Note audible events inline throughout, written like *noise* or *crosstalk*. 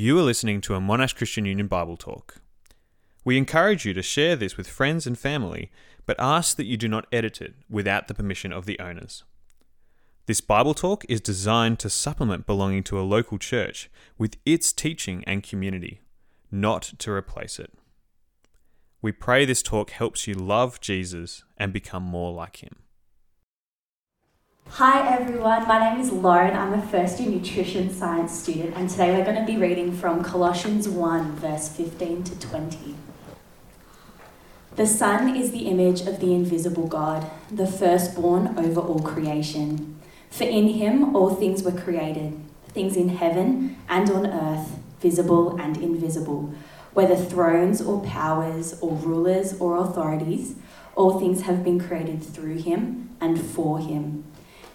You are listening to a Monash Christian Union Bible Talk. We encourage you to share this with friends and family, but ask that you do not edit it without the permission of the owners. This Bible Talk is designed to supplement belonging to a local church with its teaching and community, not to replace it. We pray this talk helps you love Jesus and become more like him. Hi everyone, my name is Lauren. I'm a first year nutrition science student, and today we're going to be reading from Colossians 1, verse 15 to 20. The Son is the image of the invisible God, the firstborn over all creation. For in him all things were created, things in heaven and on earth, visible and invisible, whether thrones or powers or rulers or authorities, all things have been created through him and for him.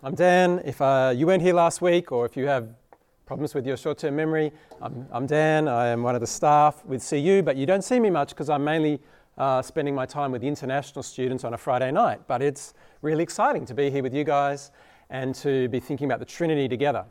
I'm Dan. If uh, you weren't here last week or if you have problems with your short term memory, I'm, I'm, Dan. I am one of the staff with CU, but you don't see me much because I'm mainly uh, spending my time with international students on a Friday night. But it's really exciting to be here with you guys and to be thinking about the Trinity together.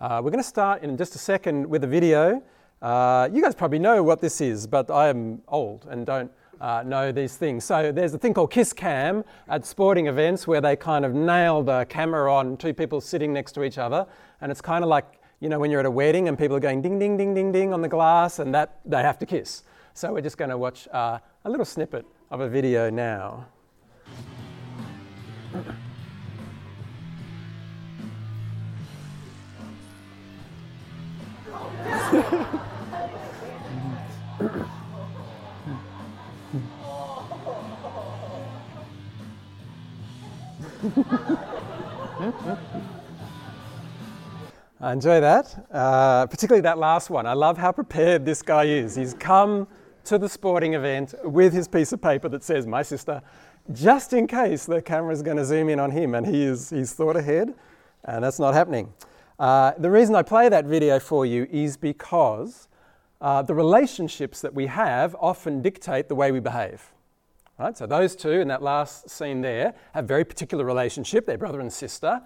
Uh, we're going to start in just a second with a video. Uh, you guys probably know what this is, but I am old and don't uh, know these things. So there's a thing called kiss cam at sporting events where they kind of nail the camera on two people sitting next to each other, and it's kind of like you know when you're at a wedding and people are going ding ding ding ding ding on the glass, and that they have to kiss. So we're just going to watch uh, a little snippet of a video now. *laughs* I enjoy that, uh, particularly that last one. I love how prepared this guy is. He's come to the sporting event with his piece of paper that says, My sister, just in case the camera's going to zoom in on him, and he is, he's thought ahead, and that's not happening. Uh, the reason I play that video for you is because uh, the relationships that we have often dictate the way we behave. Right? So those two in that last scene there have very particular relationship. They're brother and sister.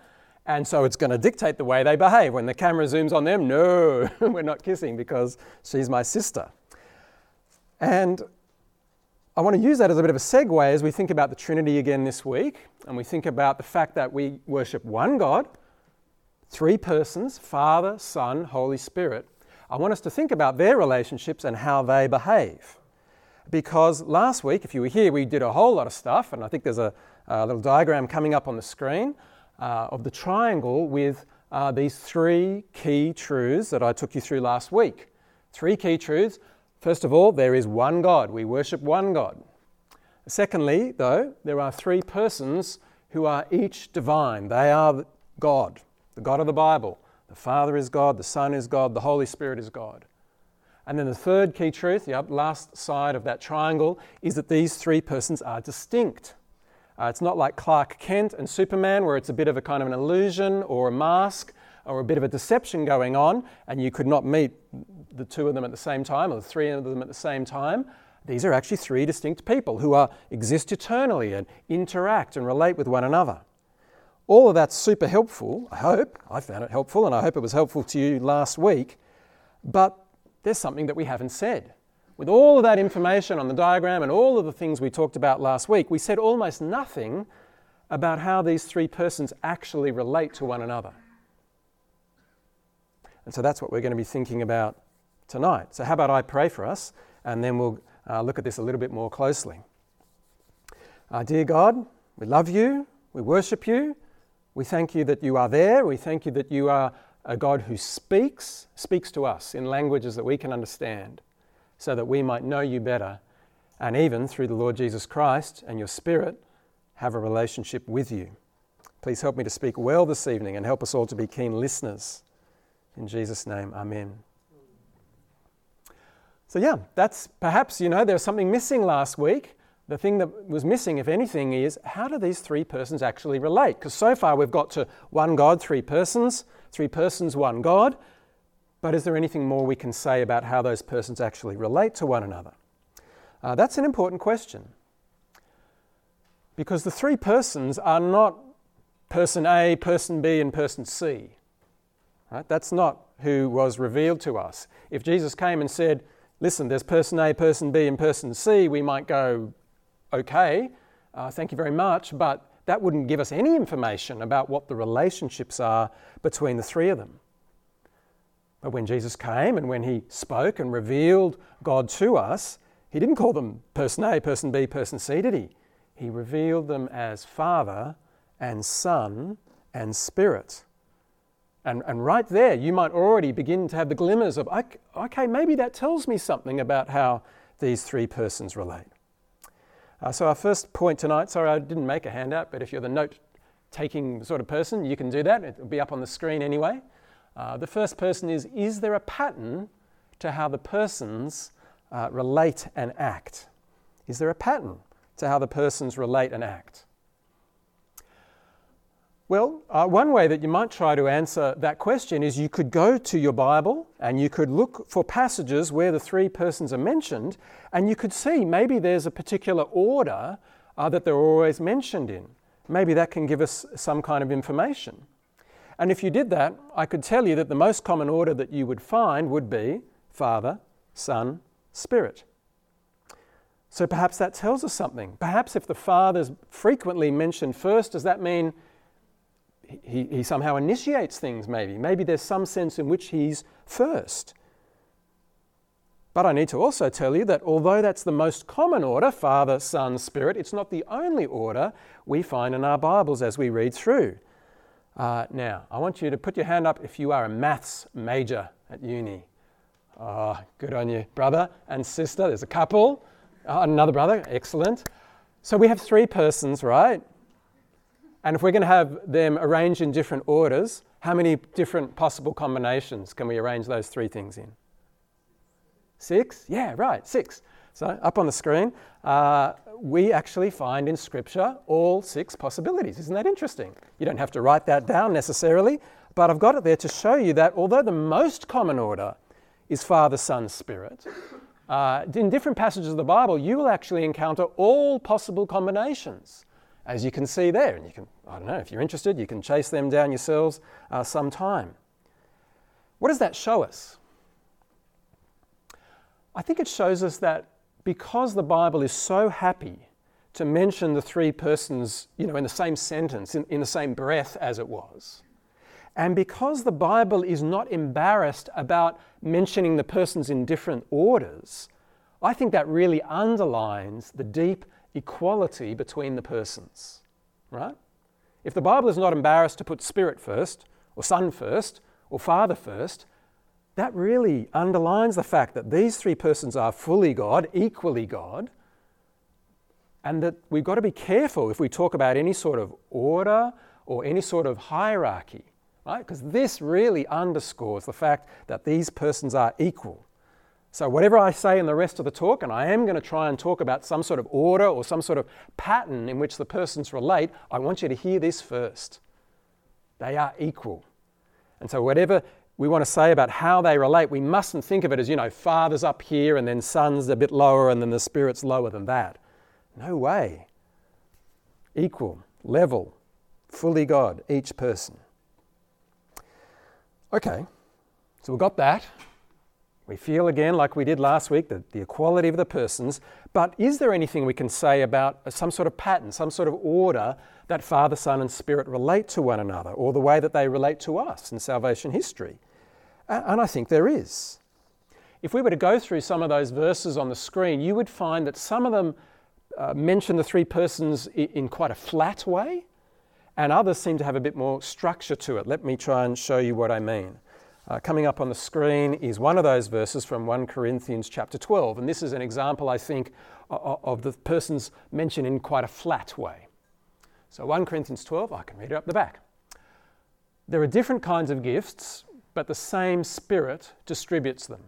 And so it's going to dictate the way they behave. When the camera zooms on them, no, *laughs* we're not kissing because she's my sister. And I want to use that as a bit of a segue as we think about the Trinity again this week. And we think about the fact that we worship one God, three persons Father, Son, Holy Spirit. I want us to think about their relationships and how they behave because last week, if you were here, we did a whole lot of stuff, and I think there's a, a little diagram coming up on the screen uh, of the triangle with uh, these three key truths that I took you through last week. Three key truths. First of all, there is one God. We worship one God. Secondly, though, there are three persons who are each divine. They are God, the God of the Bible. The Father is God, the Son is God, the Holy Spirit is God. And then the third key truth, the last side of that triangle, is that these three persons are distinct. Uh, it's not like Clark Kent and Superman, where it's a bit of a kind of an illusion or a mask or a bit of a deception going on, and you could not meet the two of them at the same time or the three of them at the same time. These are actually three distinct people who are, exist eternally and interact and relate with one another. All of that's super helpful, I hope. I found it helpful, and I hope it was helpful to you last week. But there's something that we haven't said. With all of that information on the diagram and all of the things we talked about last week, we said almost nothing about how these three persons actually relate to one another. And so that's what we're going to be thinking about tonight. So, how about I pray for us and then we'll uh, look at this a little bit more closely. Uh, dear God, we love you, we worship you, we thank you that you are there, we thank you that you are a God who speaks, speaks to us in languages that we can understand, so that we might know you better, and even through the Lord Jesus Christ and your Spirit, have a relationship with you. Please help me to speak well this evening and help us all to be keen listeners. In Jesus' name, Amen. So, yeah, that's perhaps, you know, there was something missing last week. The thing that was missing, if anything, is how do these three persons actually relate? Because so far we've got to one God, three persons, three persons, one God. But is there anything more we can say about how those persons actually relate to one another? Uh, that's an important question. Because the three persons are not person A, person B, and person C. Right? That's not who was revealed to us. If Jesus came and said, Listen, there's person A, person B, and person C, we might go, Okay, uh, thank you very much, but that wouldn't give us any information about what the relationships are between the three of them. But when Jesus came and when he spoke and revealed God to us, he didn't call them person A, person B, person C, did he? He revealed them as Father and Son and Spirit. And, and right there, you might already begin to have the glimmers of, okay, maybe that tells me something about how these three persons relate. Uh, so, our first point tonight, sorry, I didn't make a handout, but if you're the note taking sort of person, you can do that. It'll be up on the screen anyway. Uh, the first person is Is there a pattern to how the persons uh, relate and act? Is there a pattern to how the persons relate and act? Well, uh, one way that you might try to answer that question is you could go to your Bible and you could look for passages where the three persons are mentioned, and you could see maybe there's a particular order uh, that they're always mentioned in. Maybe that can give us some kind of information. And if you did that, I could tell you that the most common order that you would find would be Father, Son, Spirit. So perhaps that tells us something. Perhaps if the Father's frequently mentioned first, does that mean he, he somehow initiates things, maybe. Maybe there's some sense in which he's first. But I need to also tell you that although that's the most common order, Father, Son, Spirit, it's not the only order we find in our Bibles as we read through. Uh, now, I want you to put your hand up if you are a maths major at uni. Oh, good on you, brother and sister. There's a couple. Oh, another brother, excellent. So we have three persons, right? And if we're going to have them arranged in different orders, how many different possible combinations can we arrange those three things in? Six? Yeah, right, six. So up on the screen, uh, we actually find in Scripture all six possibilities. Isn't that interesting? You don't have to write that down necessarily, but I've got it there to show you that although the most common order is Father, Son, Spirit, uh, in different passages of the Bible, you will actually encounter all possible combinations as you can see there. And you can, I don't know, if you're interested, you can chase them down yourselves uh, sometime. What does that show us? I think it shows us that because the Bible is so happy to mention the three persons, you know, in the same sentence, in, in the same breath as it was, and because the Bible is not embarrassed about mentioning the persons in different orders, I think that really underlines the deep equality between the persons, right? If the Bible is not embarrassed to put Spirit first, or Son first, or Father first, that really underlines the fact that these three persons are fully God, equally God, and that we've got to be careful if we talk about any sort of order or any sort of hierarchy, right? Because this really underscores the fact that these persons are equal. So, whatever I say in the rest of the talk, and I am going to try and talk about some sort of order or some sort of pattern in which the persons relate, I want you to hear this first. They are equal. And so, whatever we want to say about how they relate, we mustn't think of it as, you know, father's up here and then son's a bit lower and then the spirit's lower than that. No way. Equal, level, fully God, each person. Okay, so we've got that. We feel again, like we did last week, the, the equality of the persons, but is there anything we can say about some sort of pattern, some sort of order that Father, Son, and Spirit relate to one another, or the way that they relate to us in salvation history? And I think there is. If we were to go through some of those verses on the screen, you would find that some of them uh, mention the three persons in quite a flat way, and others seem to have a bit more structure to it. Let me try and show you what I mean. Uh, coming up on the screen is one of those verses from 1 Corinthians chapter 12. And this is an example, I think, of, of the persons mentioned in quite a flat way. So 1 Corinthians 12, I can read it up the back. There are different kinds of gifts, but the same Spirit distributes them.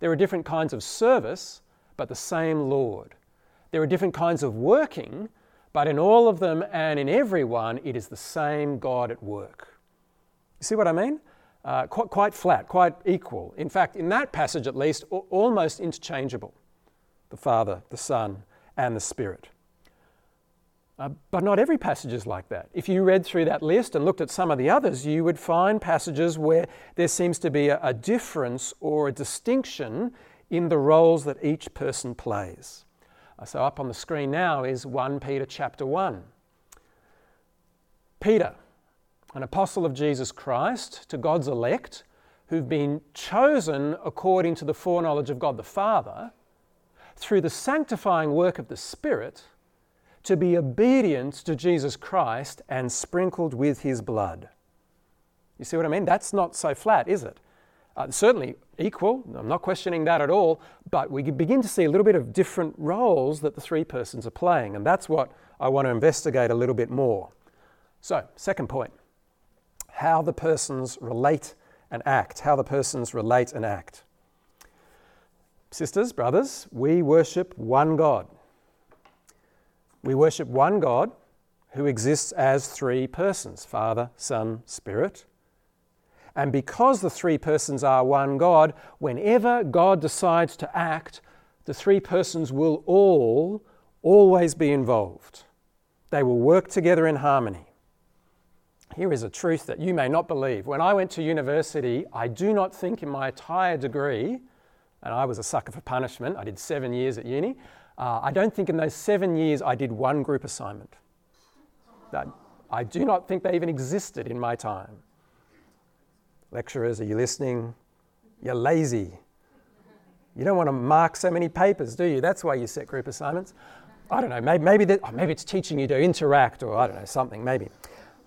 There are different kinds of service, but the same Lord. There are different kinds of working, but in all of them and in everyone, it is the same God at work. You see what I mean? Uh, quite, quite flat, quite equal. In fact, in that passage at least, almost interchangeable the Father, the Son, and the Spirit. Uh, but not every passage is like that. If you read through that list and looked at some of the others, you would find passages where there seems to be a, a difference or a distinction in the roles that each person plays. Uh, so, up on the screen now is 1 Peter chapter 1. Peter, an apostle of Jesus Christ, to God's elect, who've been chosen according to the foreknowledge of God the Father, through the sanctifying work of the Spirit to be obedient to Jesus Christ and sprinkled with his blood. You see what I mean? That's not so flat, is it? Uh, certainly equal, I'm not questioning that at all, but we begin to see a little bit of different roles that the three persons are playing, and that's what I want to investigate a little bit more. So, second point how the persons relate and act. How the persons relate and act. Sisters, brothers, we worship one God. We worship one God who exists as three persons Father, Son, Spirit. And because the three persons are one God, whenever God decides to act, the three persons will all always be involved. They will work together in harmony. Here is a truth that you may not believe. When I went to university, I do not think in my entire degree, and I was a sucker for punishment, I did seven years at uni, uh, I don't think in those seven years I did one group assignment. That, I do not think they even existed in my time. Lecturers, are you listening? You're lazy. You don't want to mark so many papers, do you? That's why you set group assignments. I don't know, maybe, maybe, oh, maybe it's teaching you to interact or I don't know, something, maybe.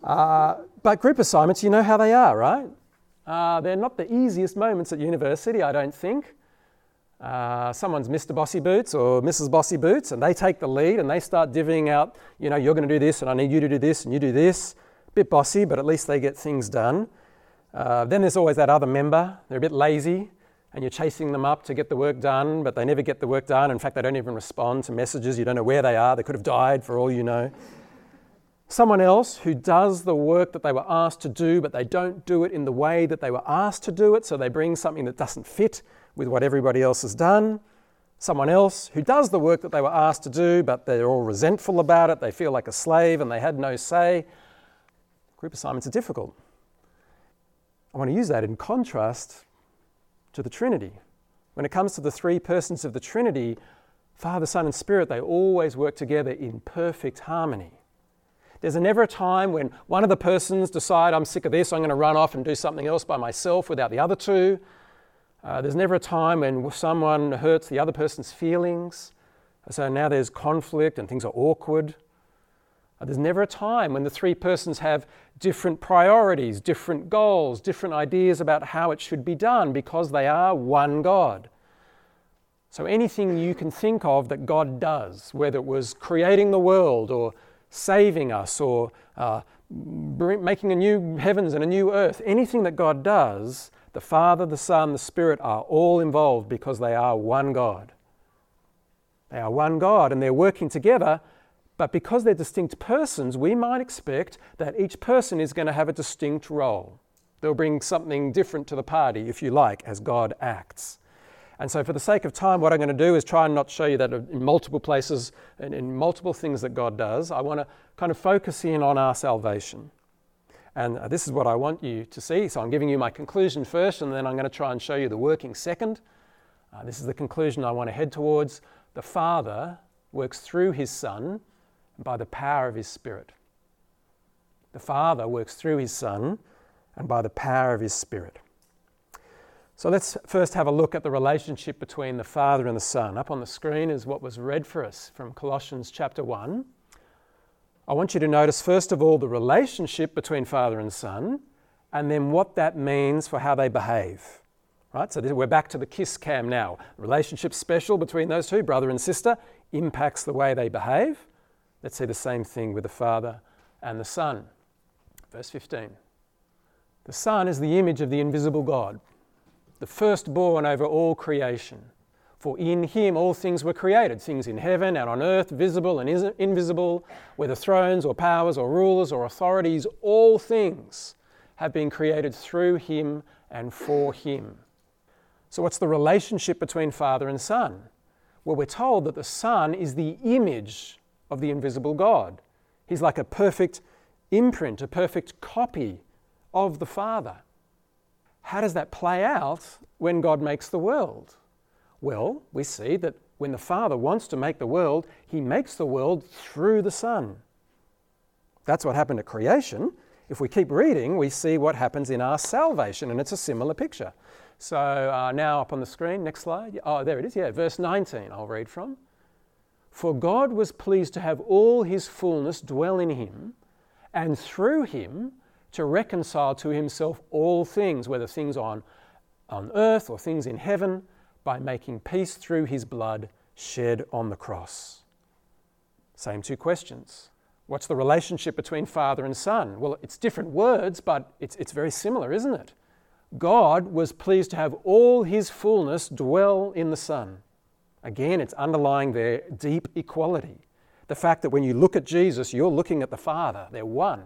Uh, but group assignments, you know how they are, right? Uh, they're not the easiest moments at university, I don't think uh, someone's Mr. Bossy Boots or Mrs. Bossy Boots, and they take the lead and they start divvying out, you know, you're going to do this, and I need you to do this, and you do this. Bit bossy, but at least they get things done. Uh, then there's always that other member, they're a bit lazy, and you're chasing them up to get the work done, but they never get the work done. In fact, they don't even respond to messages. You don't know where they are. They could have died for all you know. Someone else who does the work that they were asked to do, but they don't do it in the way that they were asked to do it, so they bring something that doesn't fit with what everybody else has done. Someone else who does the work that they were asked to do, but they're all resentful about it, they feel like a slave and they had no say. Group assignments are difficult. I want to use that in contrast to the Trinity. When it comes to the three persons of the Trinity, Father, Son, and Spirit, they always work together in perfect harmony. There's never a time when one of the persons decide, I'm sick of this, I'm going to run off and do something else by myself without the other two. Uh, there's never a time when someone hurts the other person's feelings. So now there's conflict and things are awkward. Uh, there's never a time when the three persons have different priorities, different goals, different ideas about how it should be done because they are one God. So anything you can think of that God does, whether it was creating the world or saving us or uh, making a new heavens and a new earth, anything that God does, the Father, the Son, the Spirit are all involved because they are one God. They are one God and they're working together, but because they're distinct persons, we might expect that each person is going to have a distinct role. They'll bring something different to the party, if you like, as God acts. And so, for the sake of time, what I'm going to do is try and not show you that in multiple places and in multiple things that God does. I want to kind of focus in on our salvation. And uh, this is what I want you to see. So I'm giving you my conclusion first, and then I'm going to try and show you the working second. Uh, this is the conclusion I want to head towards. The Father works through his Son by the power of his Spirit. The Father works through his Son and by the power of his Spirit. So let's first have a look at the relationship between the Father and the Son. Up on the screen is what was read for us from Colossians chapter 1. I want you to notice, first of all, the relationship between father and son, and then what that means for how they behave. Right? So we're back to the kiss cam now. Relationship special between those two, brother and sister, impacts the way they behave. Let's see the same thing with the father and the son. Verse 15. The son is the image of the invisible God. The firstborn over all creation. For in him all things were created, things in heaven and on earth, visible and invisible, whether thrones or powers or rulers or authorities, all things have been created through him and for him. So, what's the relationship between Father and Son? Well, we're told that the Son is the image of the invisible God. He's like a perfect imprint, a perfect copy of the Father. How does that play out when God makes the world? Well, we see that when the Father wants to make the world, He makes the world through the Son. That's what happened at creation. If we keep reading, we see what happens in our salvation, and it's a similar picture. So uh, now up on the screen, next slide. Oh, there it is. Yeah, verse 19, I'll read from. For God was pleased to have all his fullness dwell in him, and through him to reconcile to himself all things, whether things on, on earth or things in heaven, by making peace through his blood shed on the cross. Same two questions. What's the relationship between Father and Son? Well, it's different words, but it's, it's very similar, isn't it? God was pleased to have all his fullness dwell in the Son. Again, it's underlying their deep equality. The fact that when you look at Jesus, you're looking at the Father, they're one.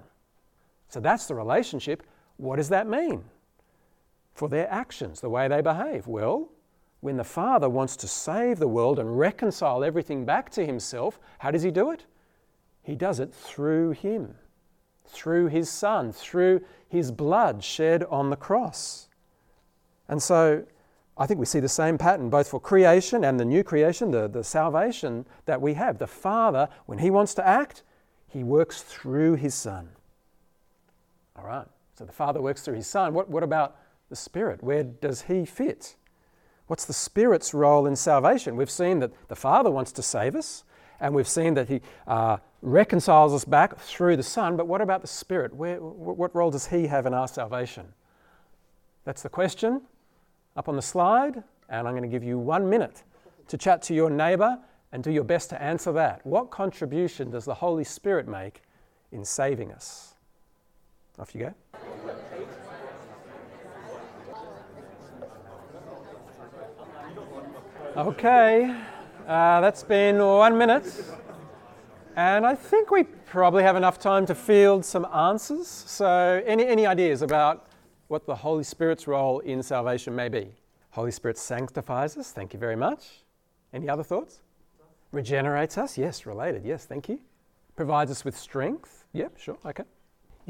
So that's the relationship. What does that mean for their actions, the way they behave? Well, when the Father wants to save the world and reconcile everything back to Himself, how does He do it? He does it through Him, through His Son, through His blood shed on the cross. And so I think we see the same pattern both for creation and the new creation, the, the salvation that we have. The Father, when He wants to act, He works through His Son. All right, so the Father works through His Son. What, what about the Spirit? Where does He fit? What's the Spirit's role in salvation? We've seen that the Father wants to save us, and we've seen that He uh, reconciles us back through the Son. But what about the Spirit? Where, what role does He have in our salvation? That's the question up on the slide, and I'm going to give you one minute to chat to your neighbour and do your best to answer that. What contribution does the Holy Spirit make in saving us? Off you go. Okay, uh, that's been one minute. And I think we probably have enough time to field some answers. So, any, any ideas about what the Holy Spirit's role in salvation may be? Holy Spirit sanctifies us. Thank you very much. Any other thoughts? Regenerates us. Yes, related. Yes, thank you. Provides us with strength. Yep, sure. Okay.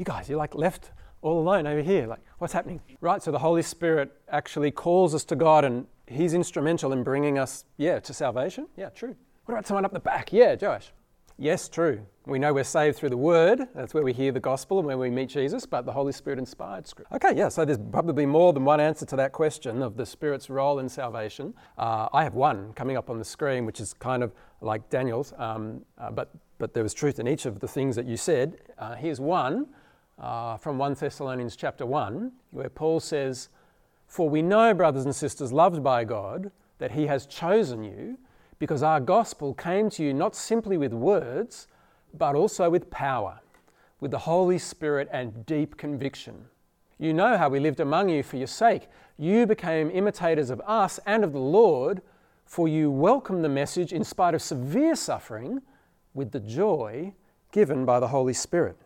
You guys, you're like left all alone over here. Like, what's happening? Right, so the Holy Spirit actually calls us to God and He's instrumental in bringing us, yeah, to salvation. Yeah, true. What about someone up the back? Yeah, Josh. Yes, true. We know we're saved through the Word. That's where we hear the gospel and where we meet Jesus, but the Holy Spirit inspired Scripture. Okay, yeah, so there's probably more than one answer to that question of the Spirit's role in salvation. Uh, I have one coming up on the screen, which is kind of like Daniel's, um, uh, but, but there was truth in each of the things that you said. Uh, here's one uh, from 1 Thessalonians chapter 1, where Paul says, For we know, brothers and sisters, loved by God, that He has chosen you because our gospel came to you not simply with words, but also with power, with the Holy Spirit and deep conviction. You know how we lived among you for your sake. You became imitators of us and of the Lord, for you welcomed the message in spite of severe suffering with the joy given by the Holy Spirit.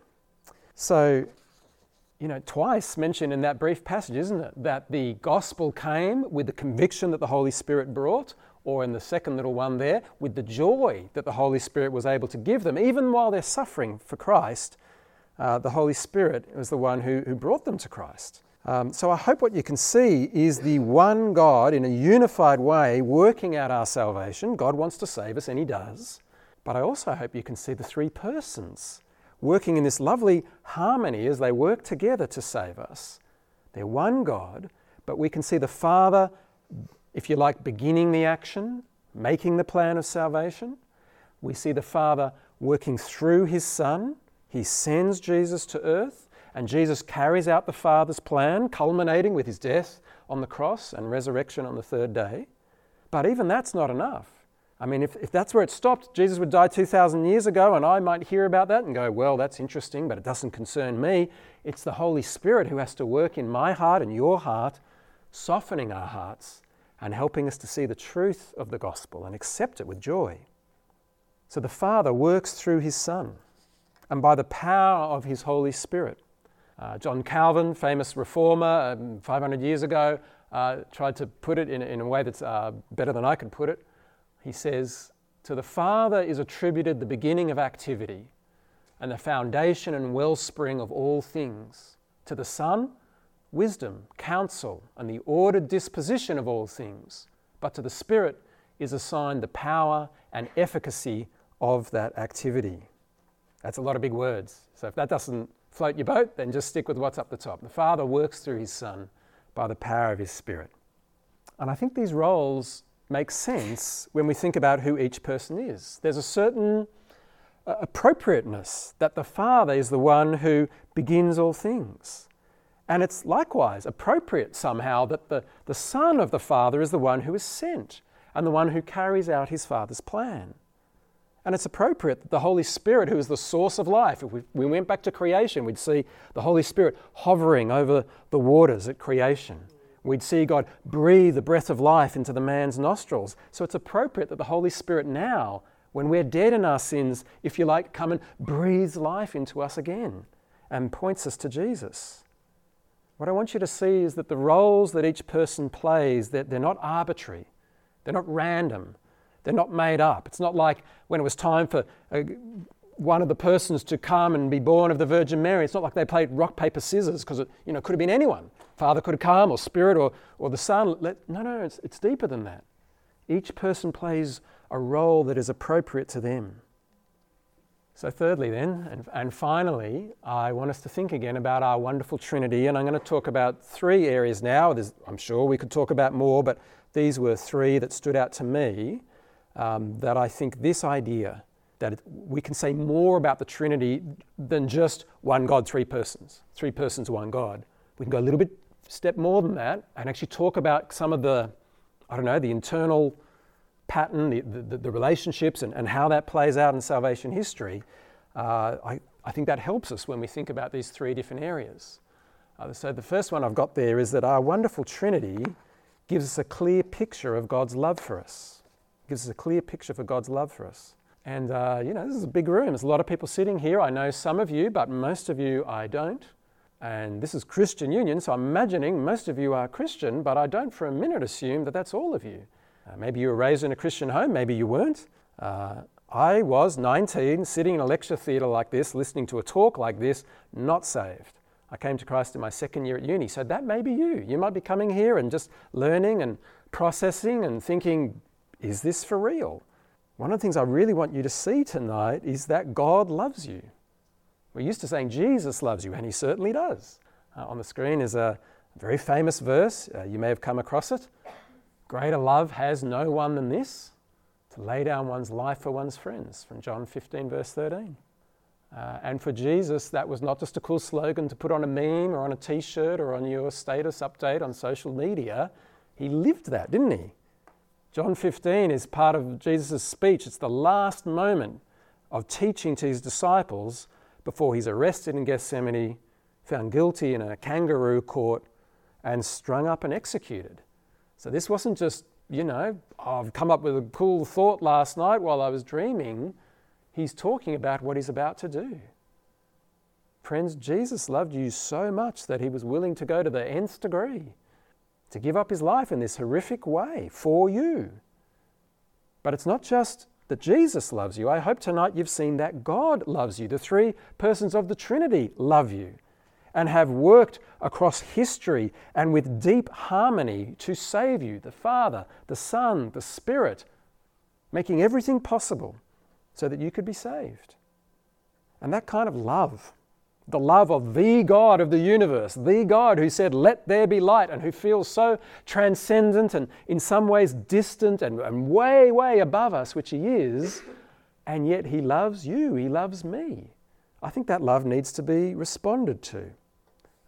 So, you know, twice mentioned in that brief passage, isn't it? That the gospel came with the conviction that the Holy Spirit brought, or in the second little one there, with the joy that the Holy Spirit was able to give them. Even while they're suffering for Christ, uh, the Holy Spirit was the one who, who brought them to Christ. Um, so I hope what you can see is the one God in a unified way working out our salvation. God wants to save us, and He does. But I also hope you can see the three persons working in this lovely harmony as they work together to save us. They're one God, but we can see the Father if you like, beginning the action, making the plan of salvation. We see the Father working through His Son. He sends Jesus to earth, and Jesus carries out the Father's plan, culminating with His death on the cross and resurrection on the third day. But even that's not enough. I mean, if, if that's where it stopped, Jesus would die 2,000 years ago, and I might hear about that and go, well, that's interesting, but it doesn't concern me. It's the Holy Spirit who has to work in my heart and your heart softening our hearts and helping us to see the truth of the gospel and accept it with joy. So the Father works through his Son and by the power of his Holy Spirit. Uh, John Calvin, famous reformer um, 500 years ago, uh, tried to put it in, in a way that's uh, better than I could put it. He says, To the Father is attributed the beginning of activity and the foundation and wellspring of all things. To the Son, wisdom, counsel, and the ordered disposition of all things. But to the Spirit is assigned the power and efficacy of that activity. That's a lot of big words. So if that doesn't float your boat, then just stick with what's up the top. The Father works through His Son by the power of His Spirit. And I think these roles make sense when we think about who each person is. There's a certain uh, appropriateness that the Father is the one who begins all things. And it's likewise appropriate somehow that the, the Son of the Father is the one who is sent and the one who carries out his Father's plan. And it's appropriate that the Holy Spirit, who is the source of life, if we, we went back to creation, we'd see the Holy Spirit hovering over the waters at creation. We'd see God breathe the breath of life into the man's nostrils. So it's appropriate that the Holy Spirit now, when we're dead in our sins, if you like, come and breathes life into us again and points us to Jesus. What I want you to see is that the roles that each person plays, that they're not arbitrary, they're not random, they're not made up. It's not like when it was time for one of the persons to come and be born of the Virgin Mary. It's not like they played rock, paper, scissors because it you know, could have been anyone. Father could have come, or Spirit, or, or the Son. Let, no, no, it's, it's deeper than that. Each person plays a role that is appropriate to them. So, thirdly, then, and, and finally, I want us to think again about our wonderful Trinity. And I'm going to talk about three areas now. There's, I'm sure we could talk about more, but these were three that stood out to me um, that I think this idea that we can say more about the Trinity than just one God, three persons, three persons, one God. We can go a little bit step more than that and actually talk about some of the, I don't know, the internal pattern, the, the, the relationships, and, and how that plays out in salvation history. Uh, I, I think that helps us when we think about these three different areas. Uh, so the first one I've got there is that our wonderful Trinity gives us a clear picture of God's love for us gives us a clear picture for God's love for us. And, uh, you know, this is a big room. There's a lot of people sitting here. I know some of you, but most of you I don't. And this is Christian Union, so I'm imagining most of you are Christian, but I don't for a minute assume that that's all of you. Uh, maybe you were raised in a Christian home, maybe you weren't. Uh, I was 19, sitting in a lecture theatre like this, listening to a talk like this, not saved. I came to Christ in my second year at uni, so that may be you. You might be coming here and just learning and processing and thinking, is this for real? One of the things I really want you to see tonight is that God loves you. We're used to saying Jesus loves you, and He certainly does. Uh, on the screen is a very famous verse. Uh, you may have come across it. Greater love has no one than this to lay down one's life for one's friends, from John 15, verse 13. Uh, and for Jesus, that was not just a cool slogan to put on a meme or on a t shirt or on your status update on social media. He lived that, didn't he? John 15 is part of Jesus' speech. It's the last moment of teaching to his disciples before he's arrested in Gethsemane, found guilty in a kangaroo court, and strung up and executed. So this wasn't just, you know, oh, I've come up with a cool thought last night while I was dreaming. He's talking about what he's about to do. Friends, Jesus loved you so much that he was willing to go to the nth degree to give up his life in this horrific way for you. But it's not just that Jesus loves you. I hope tonight you've seen that God loves you. The three persons of the Trinity love you and have worked across history and with deep harmony to save you the Father, the Son, the Spirit, making everything possible so that you could be saved. And that kind of love the love of the God of the universe, the God who said, Let there be light, and who feels so transcendent and in some ways distant and, and way, way above us, which He is, and yet He loves you, He loves me. I think that love needs to be responded to.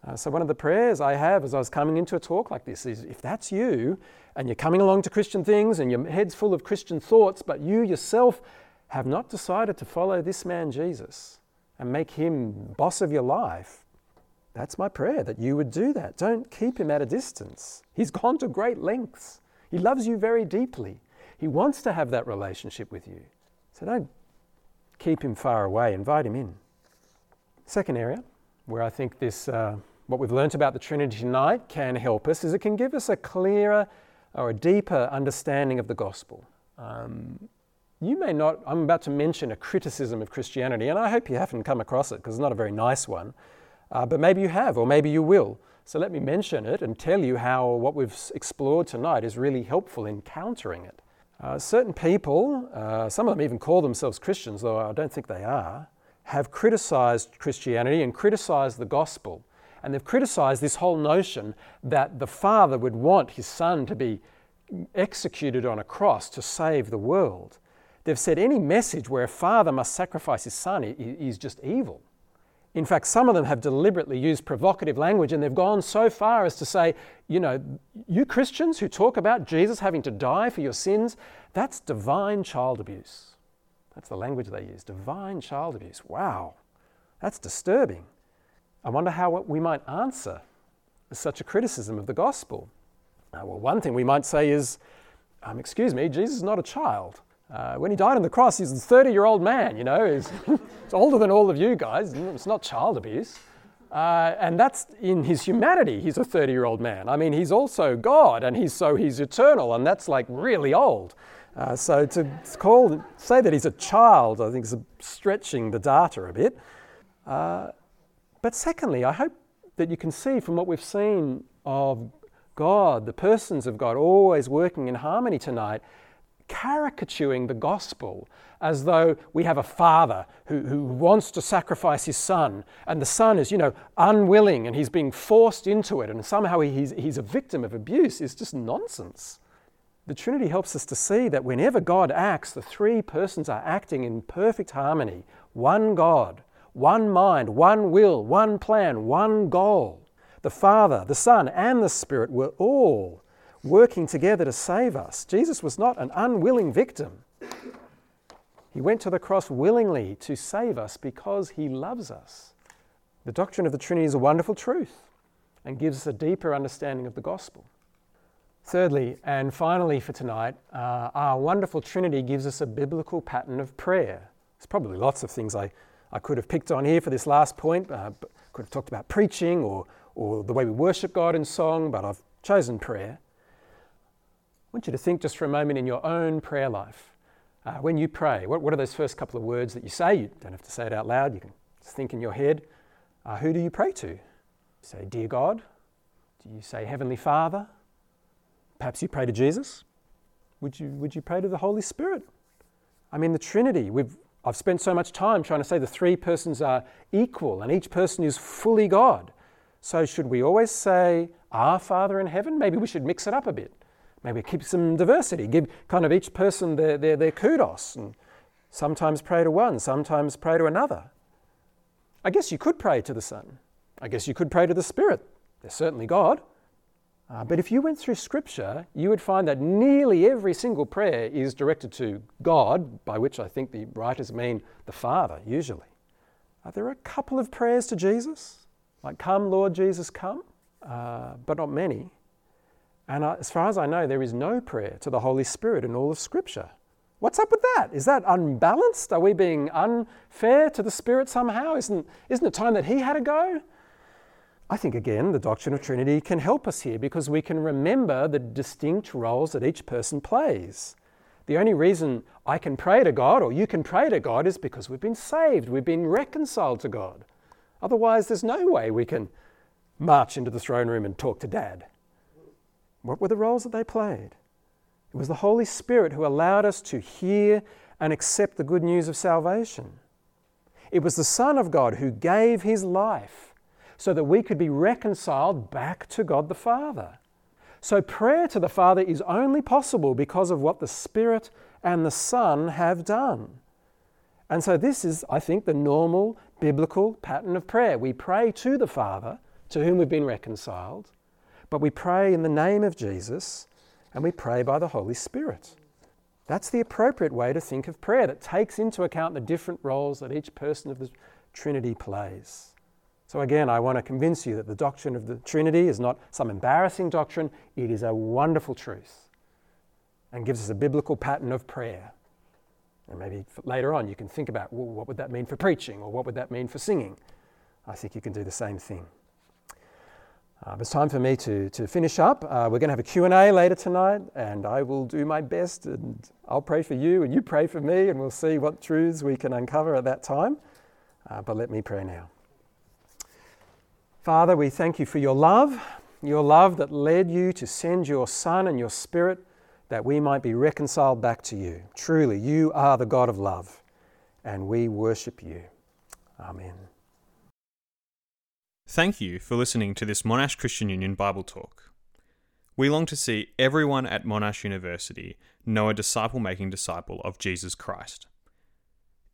Uh, so, one of the prayers I have as I was coming into a talk like this is if that's you, and you're coming along to Christian things and your head's full of Christian thoughts, but you yourself have not decided to follow this man Jesus and make him boss of your life, That's my prayer that you would do that. Don't keep him at a distance. He's *laughs* gone to great lengths. He loves you very deeply. He wants to have that relationship with you. So don't keep him far away, invite him in. Second area where I think this, uh, what we've learnt about the Trinity tonight can help us is it can give us a clearer or a deeper understanding of the gospel. Um, you may not, I'm about to mention a criticism of Christianity, and I hope you haven't come across it because it's not a very nice one. Uh, but maybe you have, or maybe you will. So let me mention it and tell you how what we've explored tonight is really helpful in countering it. Uh, certain people, uh, some of them even call themselves Christians, though I don't think they are, have criticized Christianity and criticized the gospel. And they've criticized this whole notion that the Father would want his Son to be executed on a cross to save the world. They've said any message where a father must sacrifice his son is just evil. In fact, some of them have deliberately used provocative language and they've gone so far as to say, you know, you Christians who talk about Jesus having to die for your sins, that's divine child abuse. That's the language they use divine child abuse. Wow, that's disturbing. I wonder how we might answer such a criticism of the gospel. Uh, well, one thing we might say is, um, excuse me, Jesus is not a child. Uh, when he died on the cross, he's a 30 year old man, you know, he's, *laughs* he's, older than all of you guys. It's not child abuse. Uh, and that's in his humanity, he's a 30 year old man. I mean, he's also God, and he's so he's eternal, and that's like really old. Uh, so to call, say that he's a child, I think is stretching the data a bit. Uh, but secondly, I hope that you can see from what we've seen of God, the persons of God, always working in harmony tonight, caricaturing the gospel as though we have a father who, who wants to sacrifice his son, and the son is, you know, unwilling and he's being forced into it, and somehow he's, he's a victim of abuse is just nonsense. The Trinity helps us to see that whenever God acts, the three persons are acting in perfect harmony one God, one mind, one will, one plan, one goal. The Father, the Son, and the Spirit were all working together to save us. Jesus was not an unwilling victim. He went to the cross willingly to save us because he loves us. The doctrine of the Trinity is a wonderful truth and gives us a deeper understanding of the gospel. Thirdly, and finally for tonight, uh, our wonderful Trinity gives us a biblical pattern of prayer. There's probably lots of things I, I could have picked on here for this last point. Uh, could have talked about preaching or, or the way we worship God in song, but I've chosen prayer. I want you to think just for a moment in your own prayer life. Uh, when you pray, what, what, are those first couple of words that you say? You don't have to say it out loud, you can just think in your head. Uh, who do you pray to? Say, Dear God? Do you say, Heavenly Father? Perhaps you pray to Jesus? Would you, would you pray to the Holy Spirit? I mean, the Trinity, we've, I've spent so much time trying to say the three persons are equal and each person is fully God. So, should we always say, Our Father in heaven? Maybe we should mix it up a bit. Maybe keep some diversity, give kind of each person their, their, their kudos, and sometimes pray to one, sometimes pray to another. I guess you could pray to the Son. I guess you could pray to the Spirit. They're certainly God. Uh, but if you went through Scripture, you would find that nearly every single prayer is directed to God, by which I think the writers mean the Father, usually. Uh, there are a couple of prayers to Jesus, like, Come, Lord Jesus, come, uh, but not many. And as far as I know, there is no prayer to the Holy Spirit in all of Scripture. What's up with that? Is that unbalanced? Are we being unfair to the Spirit somehow? Isn't, isn't it time that He had a go? I think, again, the doctrine of Trinity can help us here because we can remember the distinct roles that each person plays. The only reason I can pray to God or you can pray to God is because we've been saved, we've been reconciled to God. Otherwise, there's no way we can march into the throne room and talk to Dad. What were the roles that they played? It was the Holy Spirit who allowed us to hear and accept the good news of salvation. It was the Son of God who gave his life so that we could be reconciled back to God the Father. So, prayer to the Father is only possible because of what the Spirit and the Son have done. And so, this is, I think, the normal biblical pattern of prayer. We pray to the Father, to whom we've been reconciled, but we pray in the name of Jesus and we pray by the Holy Spirit. That's the appropriate way to think of prayer that takes into account the different roles that each person of the Trinity plays. So, again, I want to convince you that the doctrine of the Trinity is not some embarrassing doctrine, it is a wonderful truth and gives us a biblical pattern of prayer. And maybe later on you can think about well, what would that mean for preaching or what would that mean for singing. I think you can do the same thing. Uh, it's time for me to, to finish up. Uh, we're going to have a Q&A later tonight, and I will do my best, and I'll pray for you, and you pray for me, and we'll see what truths we can uncover at that time. Uh, but let me pray now. Father, we thank you for your love, your love that led you to send your Son and your Spirit that we might be reconciled back to you. Truly, you are the God of love, and we worship you. Amen. Thank you for listening to this Monash Christian Union Bible Talk. We long to see everyone at Monash University know a disciple making disciple of Jesus Christ.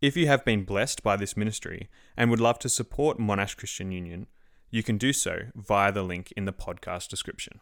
If you have been blessed by this ministry and would love to support Monash Christian Union, you can do so via the link in the podcast description.